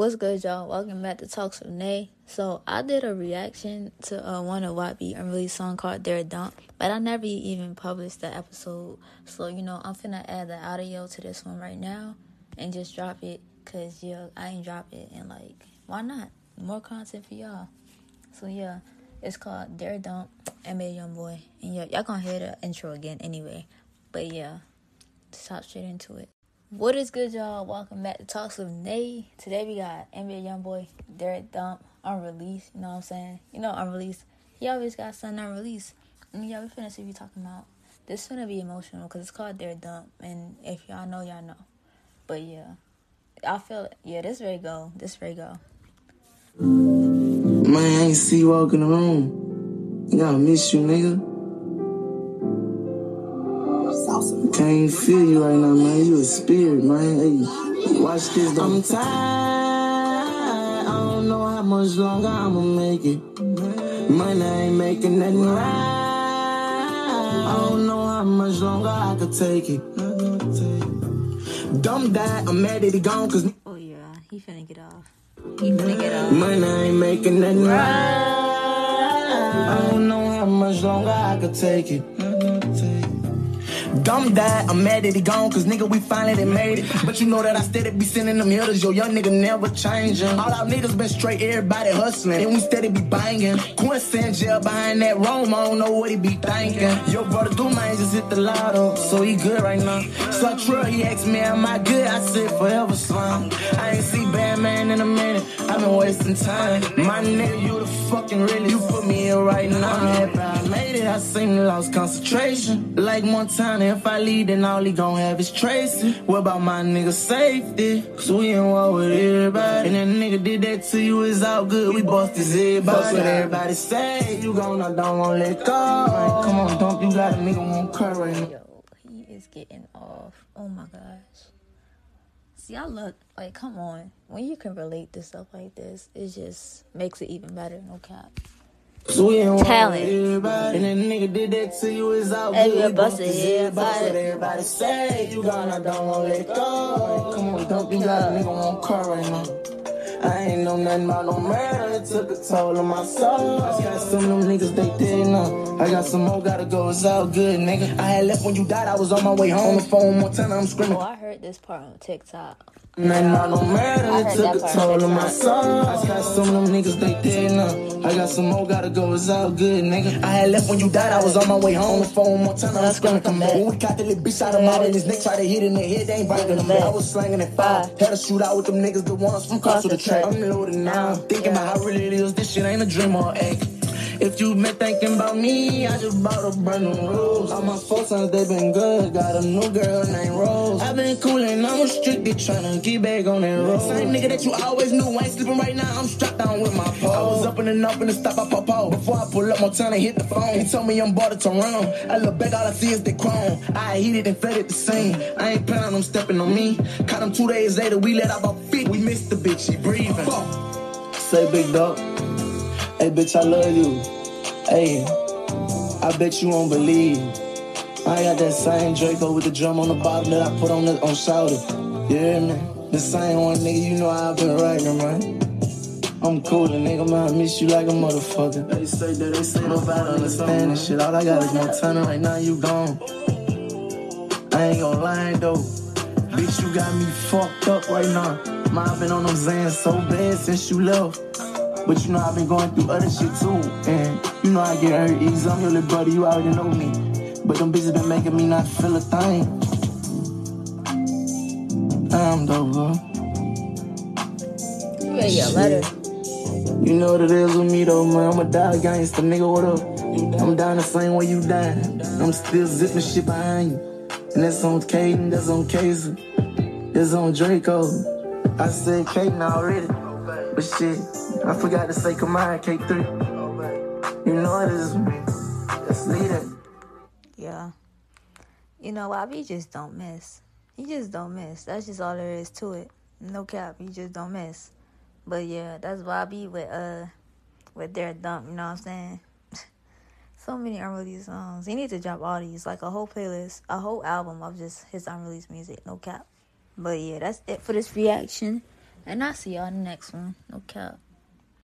What's good, y'all? Welcome back to Talks with Nay. So I did a reaction to uh, one of YB unreleased song called "Dare Dump," but I never even published the episode. So you know, I'm finna add the audio to this one right now and just drop it. Cause yeah, I ain't drop it, and like, why not? More content for y'all. So yeah, it's called "Dare Dump" Young Boy. and yeah, y'all gonna hear the intro again anyway. But yeah, let's hop straight into it. What is good, y'all? Welcome back to Talks with Nay. Today we got NBA YoungBoy, Dare Dump, unreleased. You know what I'm saying? You know, unreleased. He always got something unreleased. And yeah, we finna see we talking about. This finna be emotional because it's called Dare Dump. And if y'all know, y'all know. But yeah, I feel it. Yeah, this ready go. This ready go. Man, I ain't see you walk in the room. Yeah, I miss you, nigga. Can't feel you right now, man. You a spirit, man. Hey, watch this though. I'm tired. I don't know how much longer I'ma make it. Money ain't making nothing right. I don't know how much longer I could take it. Dumb died, I'm mad that he gone, cause Oh yeah, he finna get off. He finna get off. money ain't making nothing right. I don't know how much longer I could take it. Dumb died, I'm mad that he gone, cause nigga, we finally made it. But you know that I steady be sending them hitters, yo, young nigga never changing. All our niggas been straight, everybody hustling, and we steady be banging. Quincy in jail behind that Rome, I don't know what he be thinking. Yo, brother, do man just hit the lotto, so he good right now. So try, he asked me, am I good? I said, forever slum. I ain't see Batman in a minute, I've been wasting time. My nigga, you the fucking realest, you put me in right now. I'm happy I made seem to lost concentration. Like Montana, if I leave, then all he gon' have is Tracy. What about my nigga safety? Cause we in war with everybody. And that nigga did that to you, it's all good. We bust his everybody. Fuck what everybody say. You gon' I don't wanna let go. Man, come on, dump, you got a nigga won't cry right now. Yo, he is getting off. Oh my gosh. See, I look like, come on. When you can relate to stuff like this, it just makes it even better. No cap. So we in war Talent. everybody. And that nigga did that to you, it's all Hey, good. we We bust bust it, his everybody. Everybody say. You gon' I don't wanna let go. Come on, you got a nigga won't right now. I ain't know nothing about no murder. It took a toll on my soul. I got some of them niggas, they dead now. I got some more, gotta go. It's all good, nigga. I had left when you died. I was on my way home. The phone one time, I'm screaming. Oh, I heard this part on TikTok. Nothing about no murder. I It took a toll on my soul. I got some of them niggas, they dead now. I got some more, gotta go. It's all good, nigga. I had left when you died. I was on my way home. The phone one time, I was gonna come back. When we caught the little bitch out of my in his neck, tried to hit in the head. They ain't breaking them back. I was slanging at five. Had a shootout with them niggas, the ones from across the track. I'm loaded now. Thinking about how really it is. This shit ain't a dream or act. If you been thinking about me, I just bought a brand new rose. All my four sons, they been good. Got a new girl named Rose. i been coolin', I'm restricted, tryna get back on that road. Same nigga that you always knew, I ain't sleeping right now. I'm strapped down with my pole. I was up and then up the stop, I pop out. Before I pull up, my Montana hit the phone. He told me I'm bought it to run. I look back, all I see is the chrome. I heated and fed it the same. I ain't planning on stepping on me. Caught him two days later, we let out about 50. We missed the bitch, she breathing. Say big dog. Hey, bitch, I love you. Hey, I bet you won't believe. I got that same Draco with the drum on the bottom that I put on the on. You hear me? The same one, nigga. You know I've been writing, man. I'm cool, nigga, man. I miss you like a motherfucker. They say that they say nobody understand this shit. All I got is Montana right now. You gone. I ain't gonna lie though. Bitch, you got me fucked up right now. Man, I've been on them Zans so bad since you left. But you know I've been going through other shit too. And you know I get hurt easy. I'm your little brother, you already know me. But them bitches been making me not feel a thing. I'm dope, bro. You ready your letter? You know what it is with me though, man. I'm a die gangster, nigga. What up? I'm down the same way you dying. I'm still zipping shit behind you. And that's on Caden, that's on Casey, that's on Draco. I said Caden already. But shit, I forgot to say Kamaya K3. You know it is me. Leave it. Yeah. You know, YB just don't miss. He just don't miss. That's just all there is to it. No cap. He just don't miss. But yeah, that's YB with uh with their dump. You know what I'm saying? so many unreleased songs. He needs to drop all these, like a whole playlist, a whole album of just his unreleased music. No cap. But yeah, that's it for this reaction. And I'll see y'all in the next one. No cap.